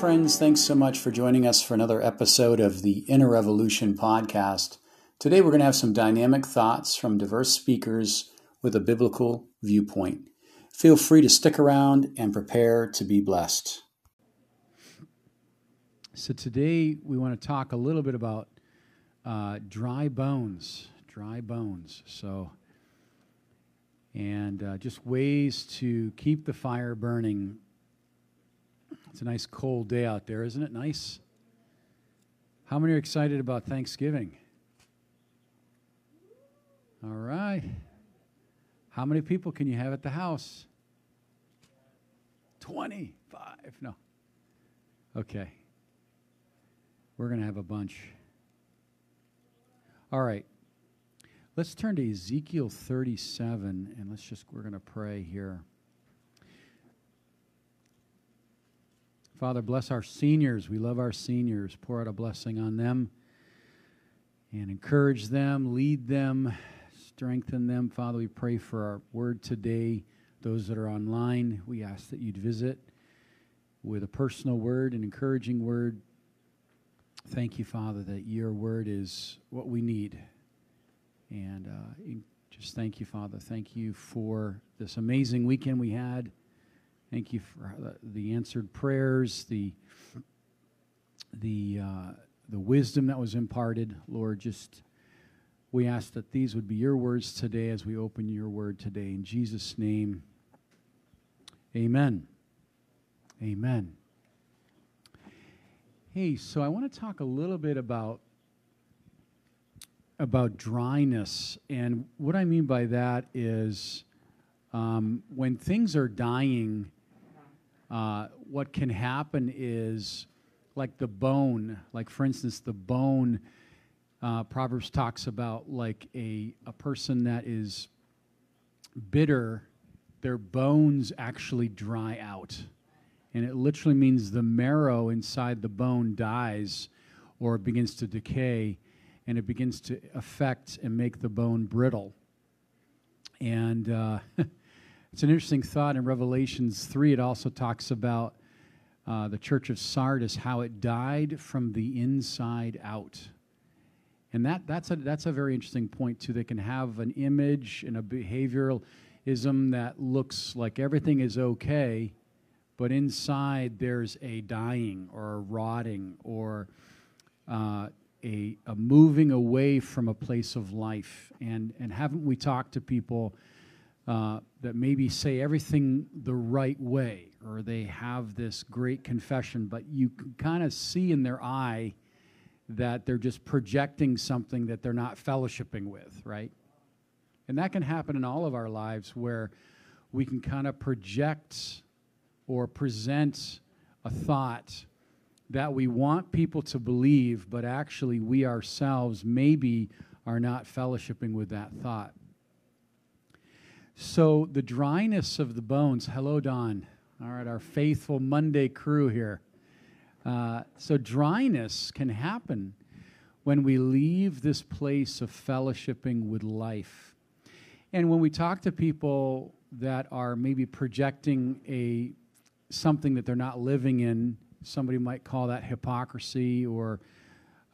friends. Thanks so much for joining us for another episode of the Inner Revolution podcast. Today, we're going to have some dynamic thoughts from diverse speakers with a biblical viewpoint. Feel free to stick around and prepare to be blessed. So, today we want to talk a little bit about uh, dry bones. Dry bones. So, and uh, just ways to keep the fire burning. It's a nice cold day out there, isn't it? Nice. How many are excited about Thanksgiving? All right. How many people can you have at the house? 25. No. Okay. We're going to have a bunch. All right. Let's turn to Ezekiel 37 and let's just, we're going to pray here. Father, bless our seniors. We love our seniors. Pour out a blessing on them and encourage them, lead them, strengthen them. Father, we pray for our word today. Those that are online, we ask that you'd visit with a personal word, an encouraging word. Thank you, Father, that your word is what we need. And uh, just thank you, Father. Thank you for this amazing weekend we had. Thank you for the answered prayers, the the uh, the wisdom that was imparted, Lord. Just we ask that these would be your words today as we open your word today. In Jesus' name, Amen. Amen. Hey, so I want to talk a little bit about about dryness, and what I mean by that is um, when things are dying, uh, what can happen is like the bone, like for instance, the bone. Uh, Proverbs talks about like a a person that is bitter, their bones actually dry out, and it literally means the marrow inside the bone dies or begins to decay and it begins to affect and make the bone brittle. And uh, it's an interesting thought in Revelations 3. It also talks about uh, the church of Sardis, how it died from the inside out. And that, that's, a, that's a very interesting point, too. They can have an image and a behavioralism that looks like everything is okay, but inside there's a dying or a rotting or uh, a, a moving away from a place of life. And, and haven't we talked to people uh, that maybe say everything the right way, or they have this great confession, but you can kind of see in their eye that they're just projecting something that they're not fellowshipping with, right? And that can happen in all of our lives where we can kind of project or present a thought that we want people to believe, but actually we ourselves maybe are not fellowshipping with that thought. So the dryness of the bones, hello, Don. All right, our faithful Monday crew here. Uh, so dryness can happen when we leave this place of fellowshipping with life. And when we talk to people that are maybe projecting a something that they're not living in Somebody might call that hypocrisy, or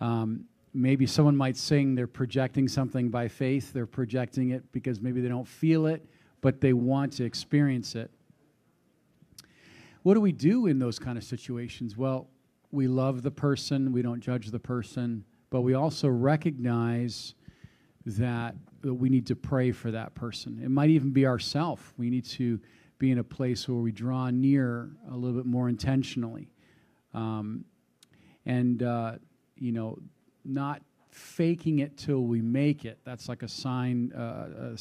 um, maybe someone might sing they're projecting something by faith. They're projecting it because maybe they don't feel it, but they want to experience it. What do we do in those kind of situations? Well, we love the person, we don't judge the person, but we also recognize that we need to pray for that person. It might even be ourself. We need to be in a place where we draw near a little bit more intentionally. Um, and, uh, you know, not faking it till we make it. That's like a sign, uh,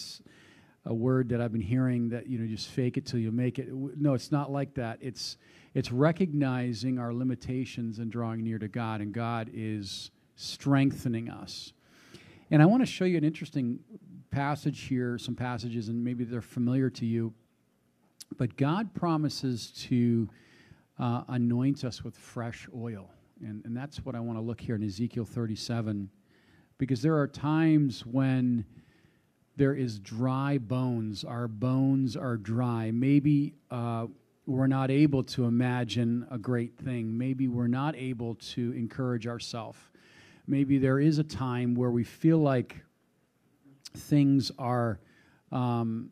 a, a, word that I've been hearing that, you know, just fake it till you make it. No, it's not like that. It's, it's recognizing our limitations and drawing near to God, and God is strengthening us. And I want to show you an interesting passage here, some passages, and maybe they're familiar to you. But God promises to uh, anoints us with fresh oil. And, and that's what I want to look here in Ezekiel 37, because there are times when there is dry bones. Our bones are dry. Maybe uh, we're not able to imagine a great thing. Maybe we're not able to encourage ourselves. Maybe there is a time where we feel like things are, um,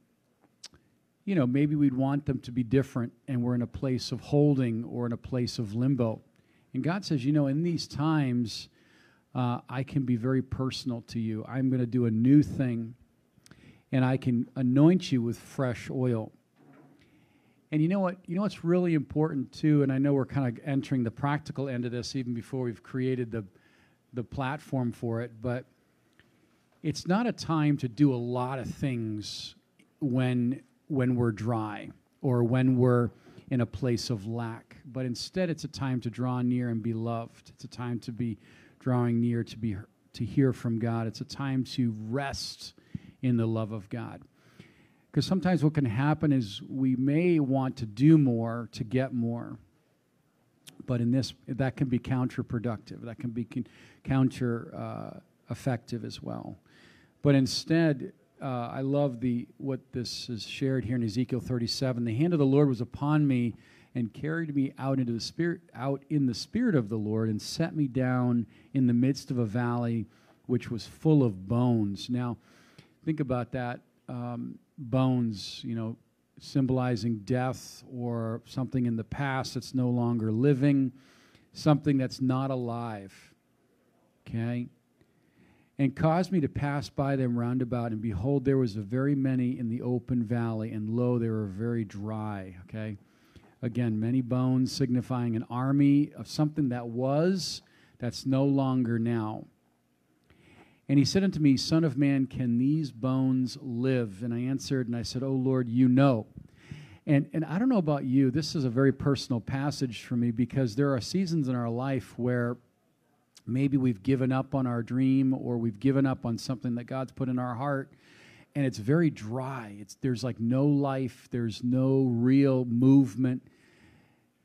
you know, maybe we'd want them to be different and we're in a place of holding or in a place of limbo. And God says, you know, in these times, uh, I can be very personal to you. I'm going to do a new thing and I can anoint you with fresh oil. And you know what? You know what's really important too, and I know we're kind of entering the practical end of this even before we've created the the platform for it, but it's not a time to do a lot of things when when we're dry or when we're in a place of lack, but instead it's a time to draw near and be loved. It's a time to be drawing near to be to hear from God. It's a time to rest in the love of God. Because sometimes what can happen is we may want to do more to get more. But in this, that can be counterproductive. That can be counter uh, effective as well. But instead, uh, I love the what this is shared here in Ezekiel 37. The hand of the Lord was upon me and carried me out into the spirit, out in the spirit of the Lord, and set me down in the midst of a valley which was full of bones. Now, think about that. Um, bones, you know, symbolizing death or something in the past that's no longer living, something that's not alive. Okay? And caused me to pass by them round about, and behold, there was a very many in the open valley, and lo, they were very dry. Okay? Again, many bones signifying an army of something that was, that's no longer now. And he said unto me, Son of man, can these bones live? And I answered and I said, O Lord, you know. And, and I don't know about you, this is a very personal passage for me because there are seasons in our life where maybe we've given up on our dream or we've given up on something that God's put in our heart and it's very dry. It's, there's like no life, there's no real movement.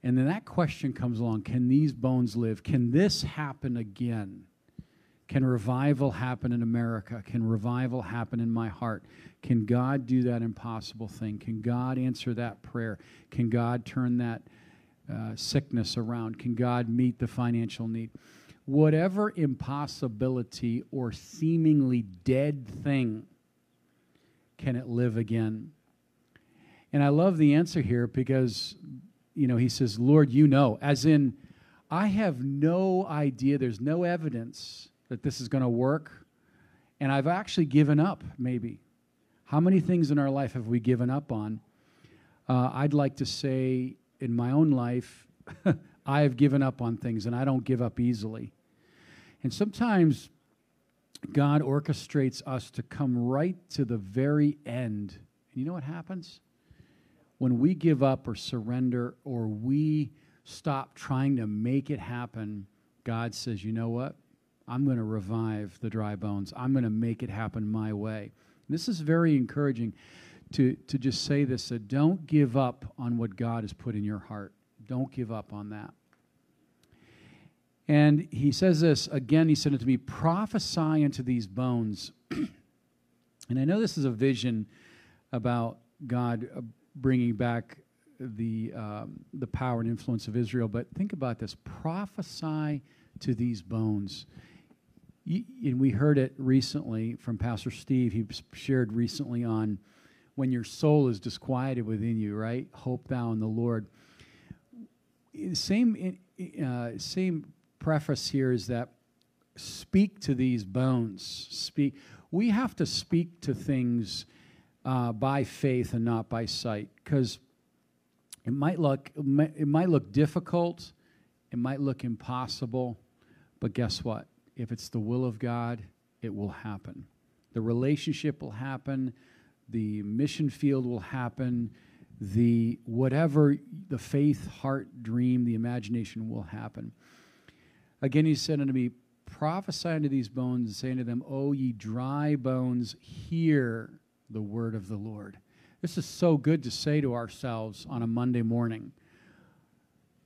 And then that question comes along can these bones live? Can this happen again? Can revival happen in America? Can revival happen in my heart? Can God do that impossible thing? Can God answer that prayer? Can God turn that uh, sickness around? Can God meet the financial need? Whatever impossibility or seemingly dead thing, can it live again? And I love the answer here because, you know, he says, Lord, you know, as in, I have no idea, there's no evidence that this is going to work. And I've actually given up, maybe. How many things in our life have we given up on? Uh, I'd like to say in my own life, I have given up on things and I don't give up easily. And sometimes God orchestrates us to come right to the very end. And you know what happens? When we give up or surrender or we stop trying to make it happen, God says, you know what? I'm going to revive the dry bones. I'm going to make it happen my way. This is very encouraging to, to just say this that don't give up on what God has put in your heart. Don't give up on that. And he says this again, he said it to me prophesy into these bones. and I know this is a vision about God uh, bringing back the, um, the power and influence of Israel, but think about this prophesy to these bones and we heard it recently from Pastor Steve. He shared recently on when your soul is disquieted within you, right? Hope thou in the Lord. Same, uh, same preface here is that speak to these bones. Speak. We have to speak to things uh, by faith and not by sight, because it might look it might look difficult, it might look impossible, but guess what? if it's the will of God, it will happen. The relationship will happen, the mission field will happen, the whatever the faith, heart, dream, the imagination will happen. Again, he said unto me, Prophesy unto these bones, and say unto them, O ye dry bones, hear the word of the Lord. This is so good to say to ourselves on a Monday morning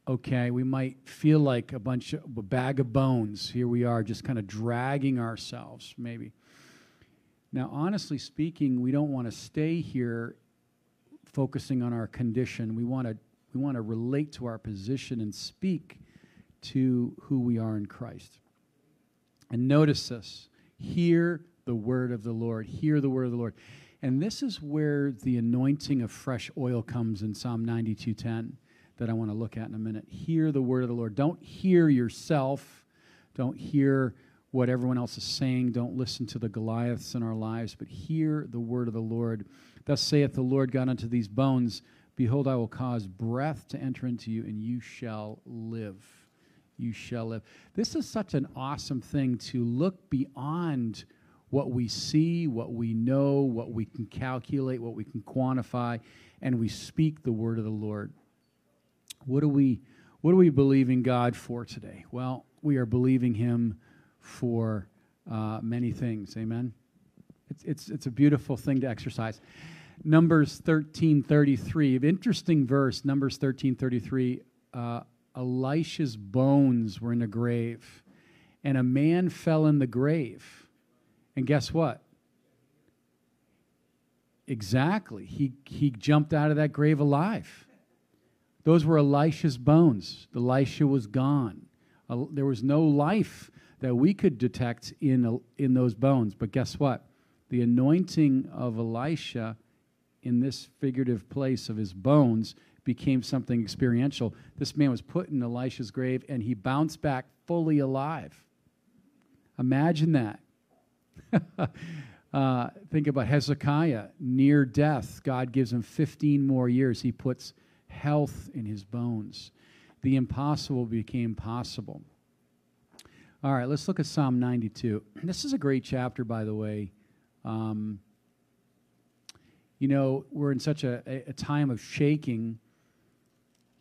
okay, we might feel like a bunch of a bag of bones. Here we are, just kind of dragging ourselves, maybe. Now, honestly speaking, we don't want to stay here focusing on our condition. We want to We want to relate to our position and speak to who we are in Christ. And notice this hear the word of the Lord. Hear the word of the Lord. And this is where the anointing of fresh oil comes in Psalm 92:10 that I want to look at in a minute. Hear the word of the Lord. Don't hear yourself. Don't hear what everyone else is saying. Don't listen to the Goliaths in our lives, but hear the word of the Lord. Thus saith the Lord God unto these bones Behold, I will cause breath to enter into you, and you shall live. You shall live. This is such an awesome thing to look beyond what we see, what we know, what we can calculate, what we can quantify, and we speak the word of the Lord. What do we what do we believe in God for today? Well, we are believing Him for uh, many things. Amen. It's it's it's a beautiful thing to exercise. Numbers thirteen thirty three. Interesting verse. Numbers thirteen thirty three. Uh, Elisha's bones were in a grave, and a man fell in the grave. And guess what? Exactly. He, he jumped out of that grave alive. Those were Elisha's bones. Elisha was gone. There was no life that we could detect in, in those bones. But guess what? The anointing of Elisha in this figurative place of his bones became something experiential. This man was put in Elisha's grave and he bounced back fully alive. Imagine that. uh, think about Hezekiah, near death. God gives him 15 more years. He puts health in his bones. The impossible became possible. All right, let's look at Psalm 92. This is a great chapter, by the way. Um, you know, we're in such a, a time of shaking.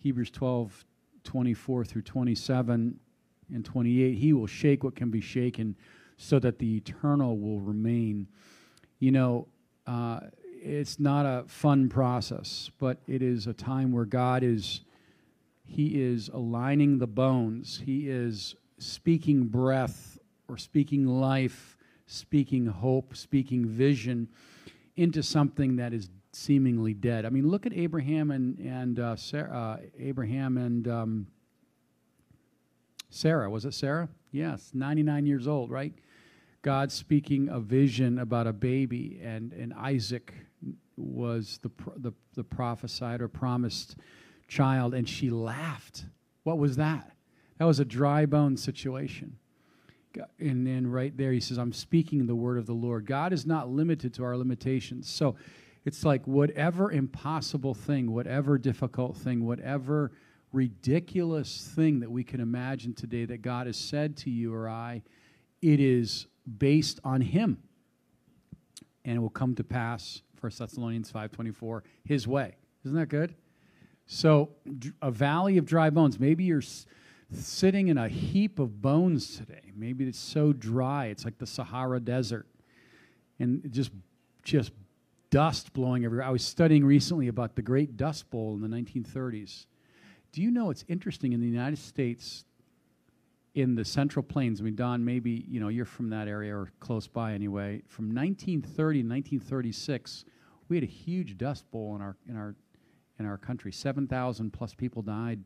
Hebrews 12, 24 through 27 and 28. He will shake what can be shaken so that the eternal will remain. You know, uh, it's not a fun process, but it is a time where God is he is aligning the bones. He is speaking breath or speaking life, speaking hope, speaking vision into something that is seemingly dead. I mean, look at Abraham and and uh, Sarah, uh, Abraham and um, Sarah. Was it Sarah? Yes, 99 years old, right? God speaking a vision about a baby, and and Isaac was the the, the prophesied or promised child, and she laughed. What was that? That was a dry bone situation. And then right there, he says, I'm speaking the word of the Lord. God is not limited to our limitations. So it's like whatever impossible thing, whatever difficult thing, whatever ridiculous thing that we can imagine today that God has said to you or I, it is based on him. And it will come to pass, 1 Thessalonians 5.24, his way. Isn't that good? So a valley of dry bones. Maybe you're sitting in a heap of bones today. Maybe it's so dry, it's like the Sahara Desert, and just just dust blowing everywhere. I was studying recently about the Great Dust Bowl in the 1930s. Do you know it's interesting in the United States, in the Central Plains? I mean, Don, maybe you know you're from that area or close by anyway. From 1930 to 1936, we had a huge dust bowl in our in our in our country. 7,000 plus people died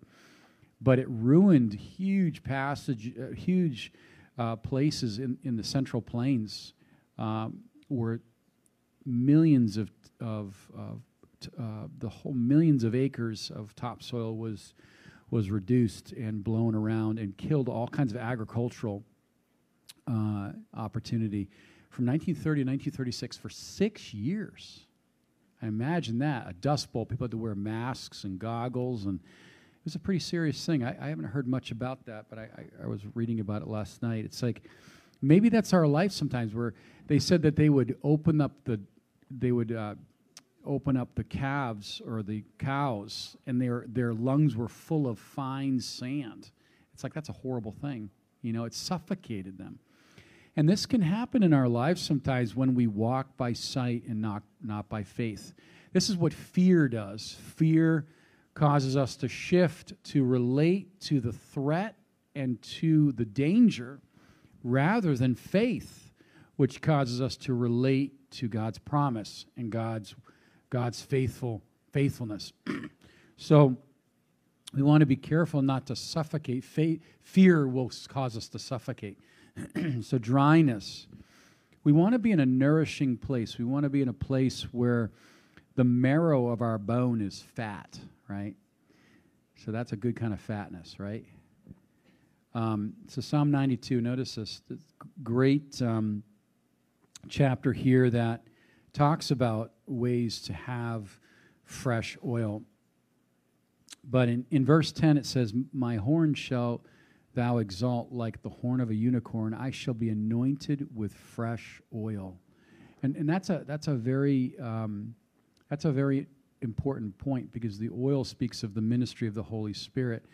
but it ruined huge passage, uh, huge uh, places in, in the Central Plains um, where millions of, of, uh, the whole millions of acres of topsoil was was reduced and blown around and killed all kinds of agricultural uh, opportunity from 1930 to 1936 for six years. I imagine that a dust bowl. People had to wear masks and goggles and it was a pretty serious thing. I, I haven't heard much about that, but I, I, I, was reading about it last night. It's like maybe that's our life sometimes, where they said that they would open up the, they would uh, open up the calves or the cows, and their their lungs were full of fine sand. It's like that's a horrible thing. You know, it suffocated them. And this can happen in our lives sometimes when we walk by sight and not, not by faith. This is what fear does. Fear causes us to shift to relate to the threat and to the danger rather than faith, which causes us to relate to God's promise and God's, God's faithful faithfulness. so We want to be careful not to suffocate. fear will cause us to suffocate. so, dryness. We want to be in a nourishing place. We want to be in a place where the marrow of our bone is fat, right? So, that's a good kind of fatness, right? Um, so, Psalm 92, notice this, this great um, chapter here that talks about ways to have fresh oil. But in, in verse 10, it says, My horn shall thou exalt like the horn of a unicorn. I shall be anointed with fresh oil. And, and that's, a, that's, a very, um, that's a very important point because the oil speaks of the ministry of the Holy Spirit.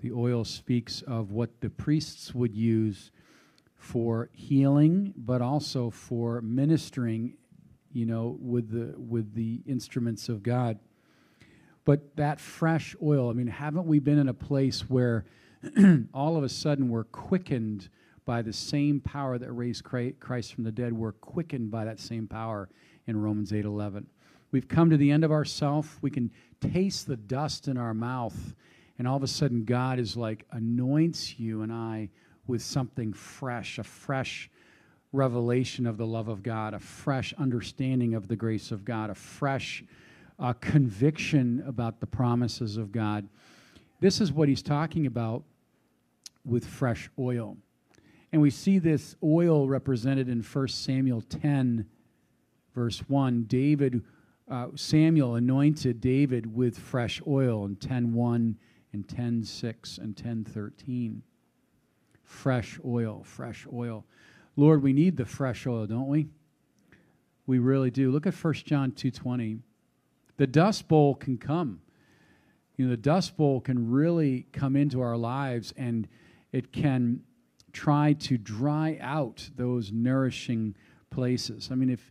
The oil speaks of what the priests would use for healing, but also for ministering, you know, with the, with the instruments of God. But that fresh oil, I mean, haven't we been in a place where all of a sudden we're quickened by the same power that raised Christ from the dead? We're quickened by that same power in Romans 8 11. We've come to the end of ourself. We can taste the dust in our mouth, and all of a sudden, God is like, anoints you and I with something fresh, a fresh revelation of the love of God, a fresh understanding of the grace of God, a fresh uh, conviction about the promises of God. This is what he's talking about with fresh oil. And we see this oil represented in 1 Samuel 10, verse 1. David, uh, Samuel anointed David with fresh oil in 10.1 and 10.6 and 10.13. Fresh oil, fresh oil. Lord, we need the fresh oil, don't we? We really do. Look at 1 John 2.20. The Dust Bowl can come. You know, the Dust Bowl can really come into our lives and it can try to dry out those nourishing places. I mean, if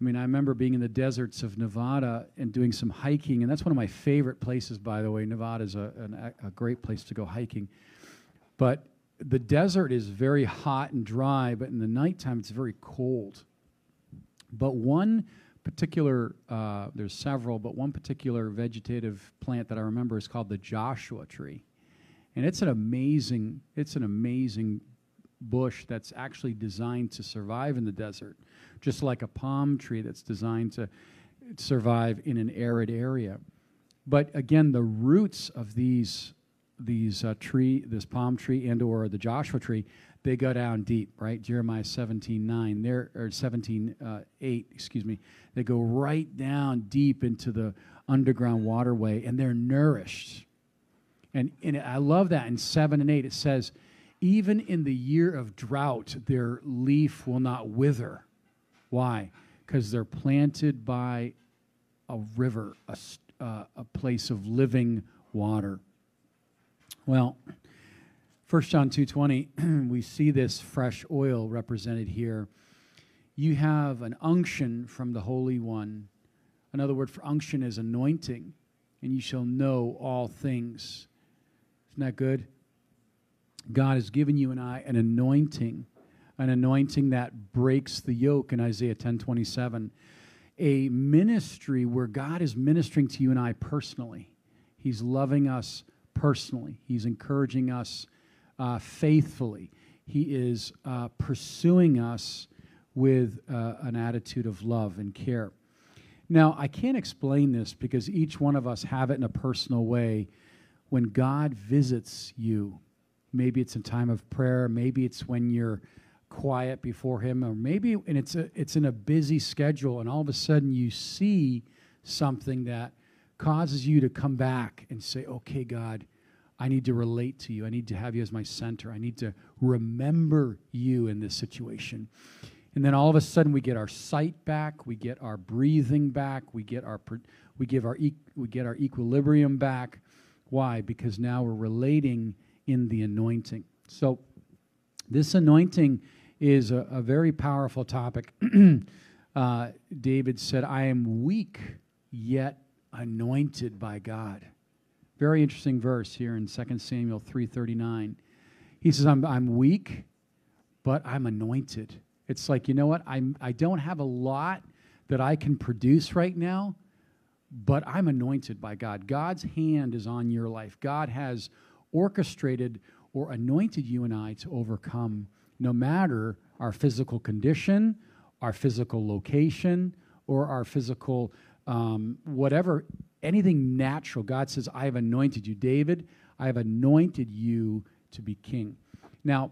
I mean, I remember being in the deserts of Nevada and doing some hiking, and that's one of my favorite places, by the way. Nevada is a, a, a great place to go hiking. But the desert is very hot and dry, but in the nighttime it's very cold. But one particular, uh, there's several, but one particular vegetative plant that I remember is called the Joshua tree. And it's an amazing, it's an amazing bush that's actually designed to survive in the desert, just like a palm tree that's designed to survive in an arid area. But again, the roots of these these uh, tree, this palm tree and or the Joshua tree, they go down deep, right? Jeremiah 17, 9, there, or 17, uh, 8, excuse me. They go right down deep into the underground waterway and they're nourished. And, and I love that in 7 and 8, it says, even in the year of drought, their leaf will not wither. Why? Because they're planted by a river, a, uh, a place of living water. Well, 1 John 2:20, we see this fresh oil represented here. You have an unction from the Holy One. Another word for unction is anointing, and you shall know all things. Isn't that good? God has given you and I an anointing, an anointing that breaks the yoke in Isaiah 10:27. A ministry where God is ministering to you and I personally. He's loving us personally. He's encouraging us uh, faithfully. He is uh, pursuing us with uh, an attitude of love and care. Now, I can't explain this because each one of us have it in a personal way. When God visits you, maybe it's in time of prayer, maybe it's when you're quiet before Him, or maybe and it's a, it's in a busy schedule, and all of a sudden you see something that causes you to come back and say, "Okay, God, I need to relate to you. I need to have you as my center. I need to remember you in this situation. And then all of a sudden we get our sight back, we get our breathing back, we get our we give our we get our equilibrium back. Why? Because now we're relating in the anointing. So this anointing is a, a very powerful topic. uh, David said, "I am weak, yet anointed by God." Very interesting verse here in 2 Samuel 3:39. He says, I'm, I'm weak, but I'm anointed. It's like, you know what? I'm, I don't have a lot that I can produce right now, but I'm anointed by God. God's hand is on your life. God has orchestrated or anointed you and I to overcome no matter our physical condition, our physical location, or our physical um, whatever, anything natural. God says, I have anointed you. David, I have anointed you to be king. Now,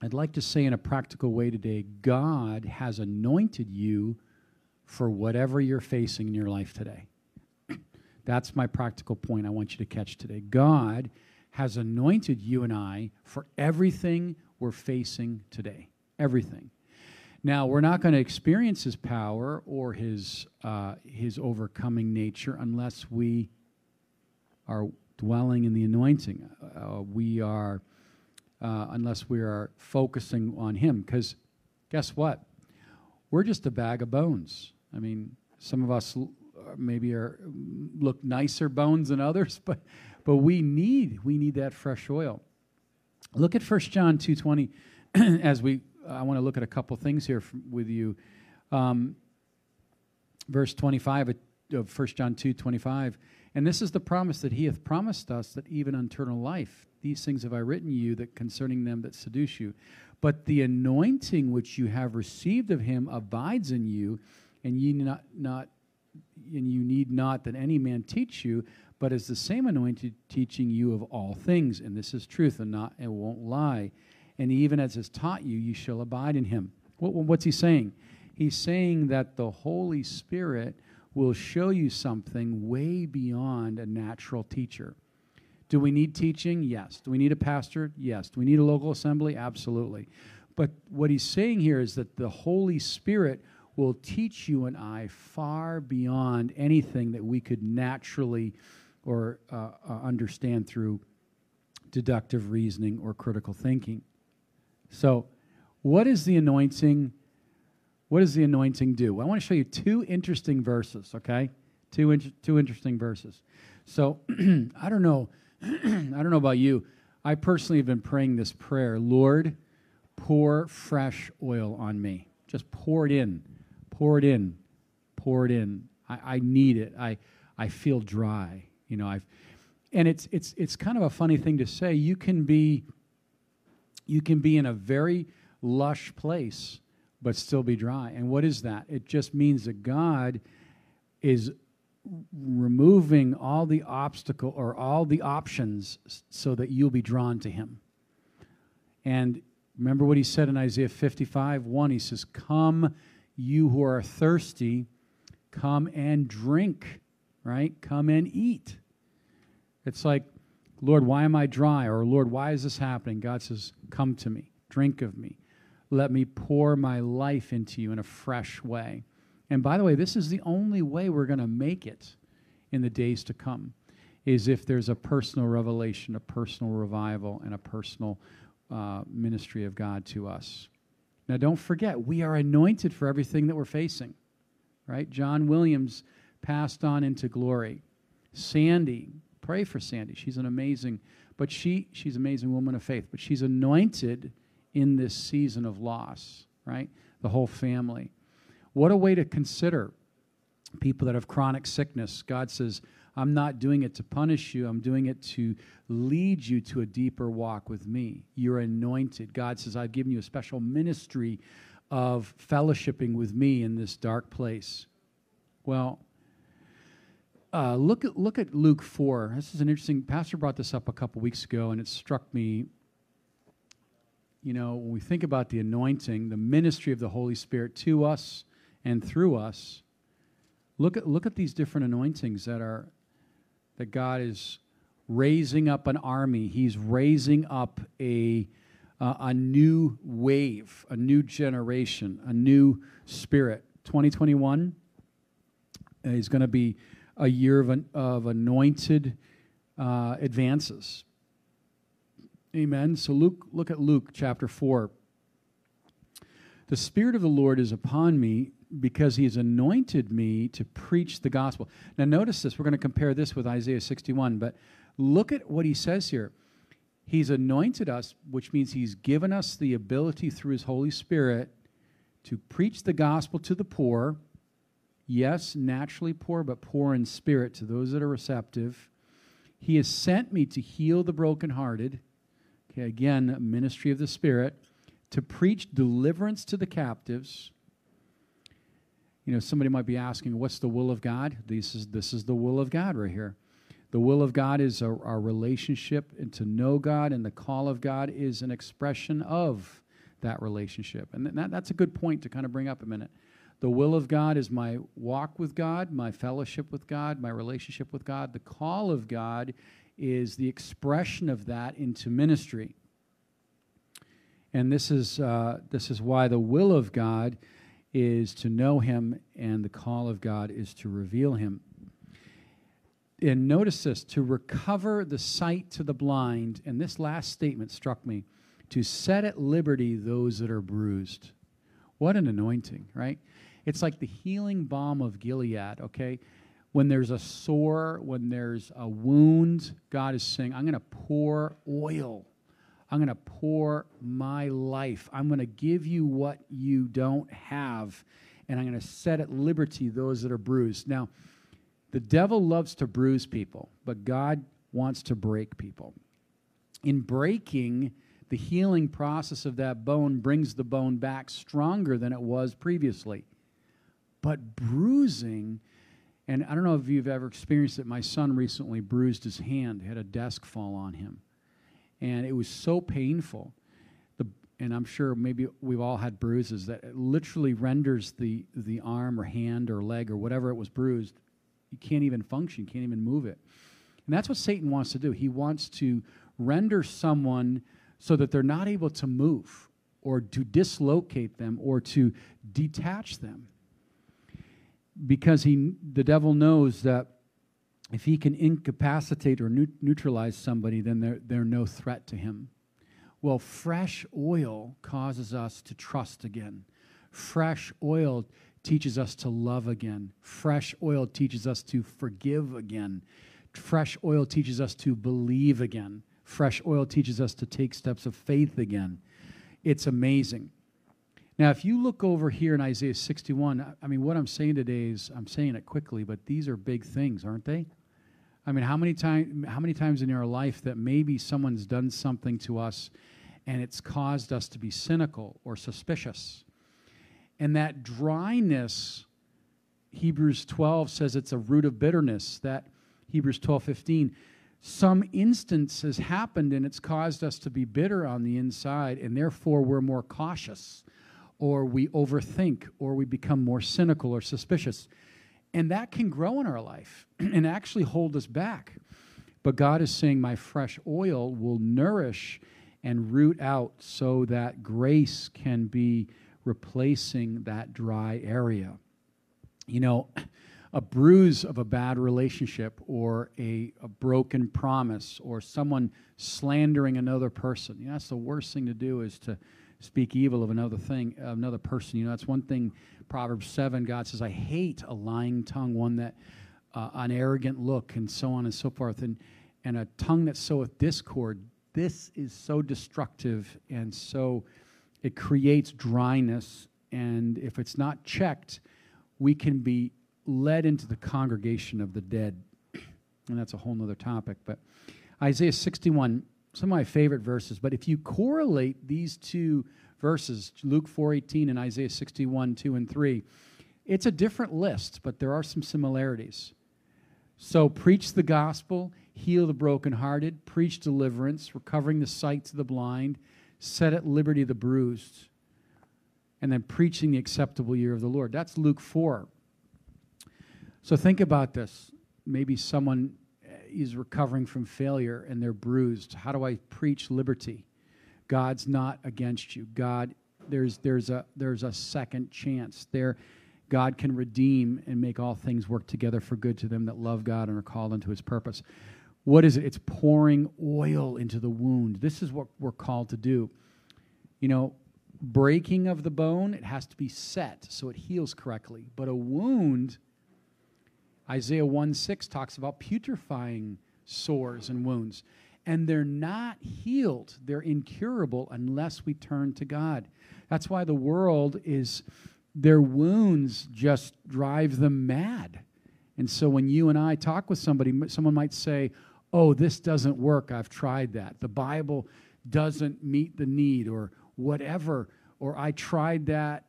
I'd like to say in a practical way today God has anointed you for whatever you're facing in your life today. That's my practical point I want you to catch today. God has anointed you and I for everything we're facing today. Everything. Now, we're not going to experience his power or his, uh, his overcoming nature unless we are dwelling in the anointing. Uh, we are, uh, unless we are focusing on him. Because guess what? We're just a bag of bones. I mean, some of us maybe are look nicer bones than others, but but we need we need that fresh oil. Look at 1 John 2:20 as we I want to look at a couple things here with you. Um, verse 25 of 1 John 2:25 and this is the promise that he hath promised us that even eternal life these things have I written you that concerning them that seduce you but the anointing which you have received of him abides in you and ye not not and you need not that any man teach you, but is the same anointed teaching you of all things, and this is truth and not and won't lie. And even as has taught you, you shall abide in him. What, what's he saying? He's saying that the Holy Spirit will show you something way beyond a natural teacher. Do we need teaching? Yes. Do we need a pastor? Yes. Do we need a local assembly? Absolutely. But what he's saying here is that the Holy Spirit will teach you and I far beyond anything that we could naturally or uh, uh, understand through deductive reasoning or critical thinking. So, what is the anointing? What does the anointing do? I want to show you two interesting verses, okay? Two, in- two interesting verses. So, I don't know. I don't know about you. I personally have been praying this prayer Lord, pour fresh oil on me. Just pour it in pour it in, pour it in. I, I need it. I, I feel dry. You know, I've, and it's, it's, it's kind of a funny thing to say. You can be, you can be in a very lush place, but still be dry. And what is that? It just means that God is removing all the obstacle or all the options so that you'll be drawn to him. And remember what he said in Isaiah 55 1 he says, Come you who are thirsty, come and drink, right? Come and eat. It's like, Lord, why am I dry? Or Lord, why is this happening? God says, Come to me, drink of me. Let me pour my life into you in a fresh way. And by the way, this is the only way we're going to make it in the days to come, is if there's a personal revelation, a personal revival, and a personal uh, ministry of God to us. Now, don't forget, we are anointed for everything that we're facing, right? John Williams passed on into glory. Sandy, pray for Sandy. She's an amazing, but she she's an amazing woman of faith. But she's anointed in this season of loss, right? The whole family. What a way to consider people that have chronic sickness. God says, I'm not doing it to punish you. I'm doing it to lead you to a deeper walk with me. You're anointed. God says, I've given you a special ministry of fellowshipping with me in this dark place. Well, uh, look at look at Luke four. This is an interesting. Pastor brought this up a couple weeks ago, and it struck me. You know, when we think about the anointing, the ministry of the Holy Spirit to us and through us, look at look at these different anointings that are that God is raising up an army. He's raising up a, uh, a new wave, a new generation, a new spirit. 2021 is going to be a year of, an, of anointed uh, advances. Amen. So Luke, look at Luke chapter 4. The Spirit of the Lord is upon me because he has anointed me to preach the gospel. Now, notice this. We're going to compare this with Isaiah 61, but look at what he says here. He's anointed us, which means he's given us the ability through his Holy Spirit to preach the gospel to the poor. Yes, naturally poor, but poor in spirit to those that are receptive. He has sent me to heal the brokenhearted. Okay, again, ministry of the Spirit, to preach deliverance to the captives. You know, somebody might be asking, what's the will of God? This is, this is the will of God right here. The will of God is our, our relationship and to know God, and the call of God is an expression of that relationship. And that, that's a good point to kind of bring up a minute. The will of God is my walk with God, my fellowship with God, my relationship with God. The call of God is the expression of that into ministry. And this is, uh, this is why the will of God is to know Him, and the call of God is to reveal Him. And notice this to recover the sight to the blind, and this last statement struck me to set at liberty those that are bruised. What an anointing, right? It's like the healing balm of Gilead, okay? When there's a sore, when there's a wound, God is saying, I'm going to pour oil. I'm going to pour my life. I'm going to give you what you don't have, and I'm going to set at liberty those that are bruised. Now, the devil loves to bruise people, but God wants to break people. In breaking, the healing process of that bone brings the bone back stronger than it was previously. But bruising, and I don't know if you've ever experienced it. My son recently bruised his hand, had a desk fall on him. And it was so painful. The, and I'm sure maybe we've all had bruises that it literally renders the, the arm or hand or leg or whatever it was bruised. You can't even function, can't even move it. And that's what Satan wants to do. He wants to render someone so that they're not able to move or to dislocate them or to detach them because he, the devil knows that if he can incapacitate or neutralize somebody, then they're, they're no threat to him. Well, fresh oil causes us to trust again. Fresh oil teaches us to love again. Fresh oil teaches us to forgive again. Fresh oil teaches us to believe again. Fresh oil teaches us to take steps of faith again. It's amazing. Now, if you look over here in Isaiah 61, I mean, what I'm saying today is I'm saying it quickly, but these are big things, aren't they? I mean, how many time, how many times in our life that maybe someone's done something to us and it's caused us to be cynical or suspicious? And that dryness, Hebrews 12 says it's a root of bitterness. That Hebrews 12, 15, some instance has happened and it's caused us to be bitter on the inside, and therefore we're more cautious or we overthink, or we become more cynical or suspicious. And that can grow in our life and actually hold us back. But God is saying, My fresh oil will nourish and root out so that grace can be replacing that dry area. You know, a bruise of a bad relationship or a, a broken promise or someone slandering another person, you know, that's the worst thing to do is to speak evil of another thing, another person. You know, that's one thing. Proverbs seven, God says, "I hate a lying tongue, one that uh, an arrogant look, and so on and so forth, and and a tongue that soweth discord." This is so destructive, and so it creates dryness. And if it's not checked, we can be led into the congregation of the dead, and that's a whole other topic. But Isaiah sixty-one some of my favorite verses. But if you correlate these two verses, Luke 4:18 and Isaiah 61, 2 and 3, it's a different list, but there are some similarities. So preach the gospel, heal the brokenhearted, preach deliverance, recovering the sight to the blind, set at liberty the bruised, and then preaching the acceptable year of the Lord. That's Luke 4. So think about this. Maybe someone is recovering from failure and they're bruised. How do I preach liberty? God's not against you. God, there's there's a there's a second chance. There, God can redeem and make all things work together for good to them that love God and are called into His purpose. What is it? It's pouring oil into the wound. This is what we're called to do. You know, breaking of the bone, it has to be set so it heals correctly. But a wound Isaiah 1 6 talks about putrefying sores and wounds. And they're not healed, they're incurable unless we turn to God. That's why the world is their wounds just drive them mad. And so when you and I talk with somebody, someone might say, Oh, this doesn't work. I've tried that. The Bible doesn't meet the need, or whatever. Or I tried that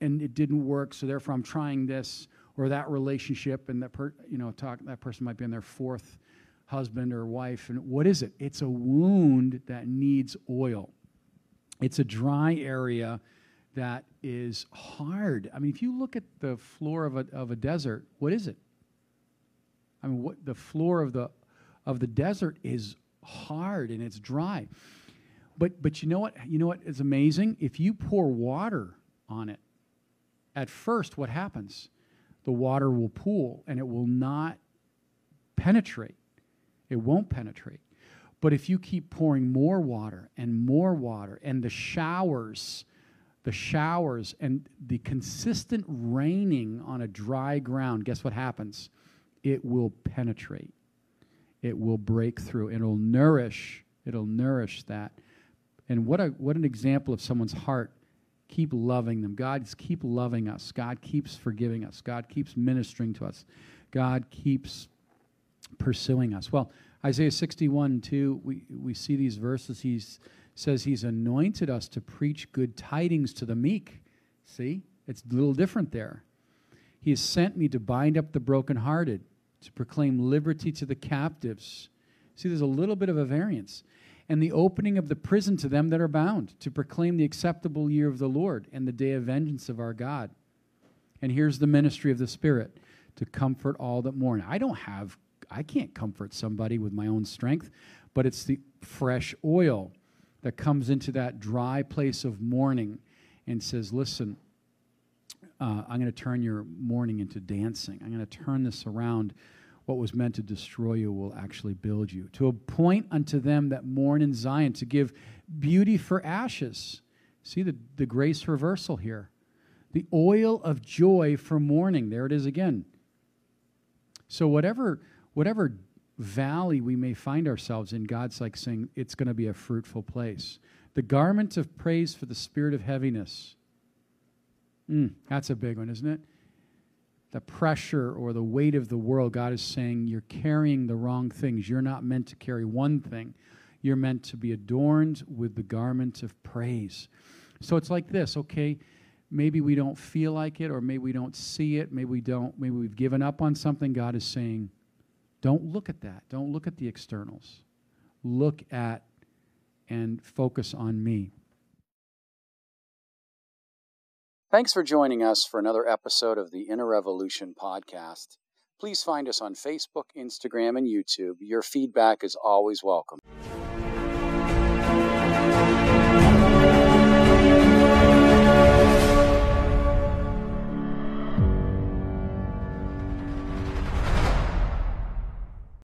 and it didn't work, so therefore I'm trying this or that relationship, and that per, you know talk, that person might be on their fourth husband or wife. And what is it? It's a wound that needs oil. It's a dry area that is hard. I mean, if you look at the floor of a, of a desert, what is it? I mean, what the floor of the of the desert is hard and it's dry. But but you know what? You know what is amazing? If you pour water on it, at first what happens? The water will pool and it will not penetrate. It won't penetrate. But if you keep pouring more water and more water and the showers, the showers and the consistent raining on a dry ground, guess what happens? It will penetrate. It will break through. It'll nourish. It'll nourish that. And what a what an example of someone's heart. Keep loving them. God keep loving us. God keeps forgiving us. God keeps ministering to us. God keeps pursuing us. Well, Isaiah 61 2, we, we see these verses. He says he's anointed us to preach good tidings to the meek. See? It's a little different there. He has sent me to bind up the brokenhearted, to proclaim liberty to the captives. See, there's a little bit of a variance. And the opening of the prison to them that are bound, to proclaim the acceptable year of the Lord and the day of vengeance of our God. And here's the ministry of the Spirit to comfort all that mourn. I don't have I can't comfort somebody with my own strength, but it's the fresh oil that comes into that dry place of mourning and says, Listen, uh, I'm going to turn your mourning into dancing. I'm going to turn this around. What was meant to destroy you will actually build you. To appoint unto them that mourn in Zion, to give beauty for ashes. See the, the grace reversal here. The oil of joy for mourning. There it is again. So, whatever whatever valley we may find ourselves in, God's like saying it's going to be a fruitful place. The garment of praise for the spirit of heaviness. Mm, that's a big one, isn't it? The pressure or the weight of the world, God is saying you're carrying the wrong things. You're not meant to carry one thing, you're meant to be adorned with the garment of praise. So it's like this, okay? Maybe we don't feel like it, or maybe we don't see it, maybe we don't, maybe we've given up on something. God is saying, don't look at that. Don't look at the externals. Look at and focus on me. Thanks for joining us for another episode of the Inner Revolution podcast. Please find us on Facebook, Instagram, and YouTube. Your feedback is always welcome.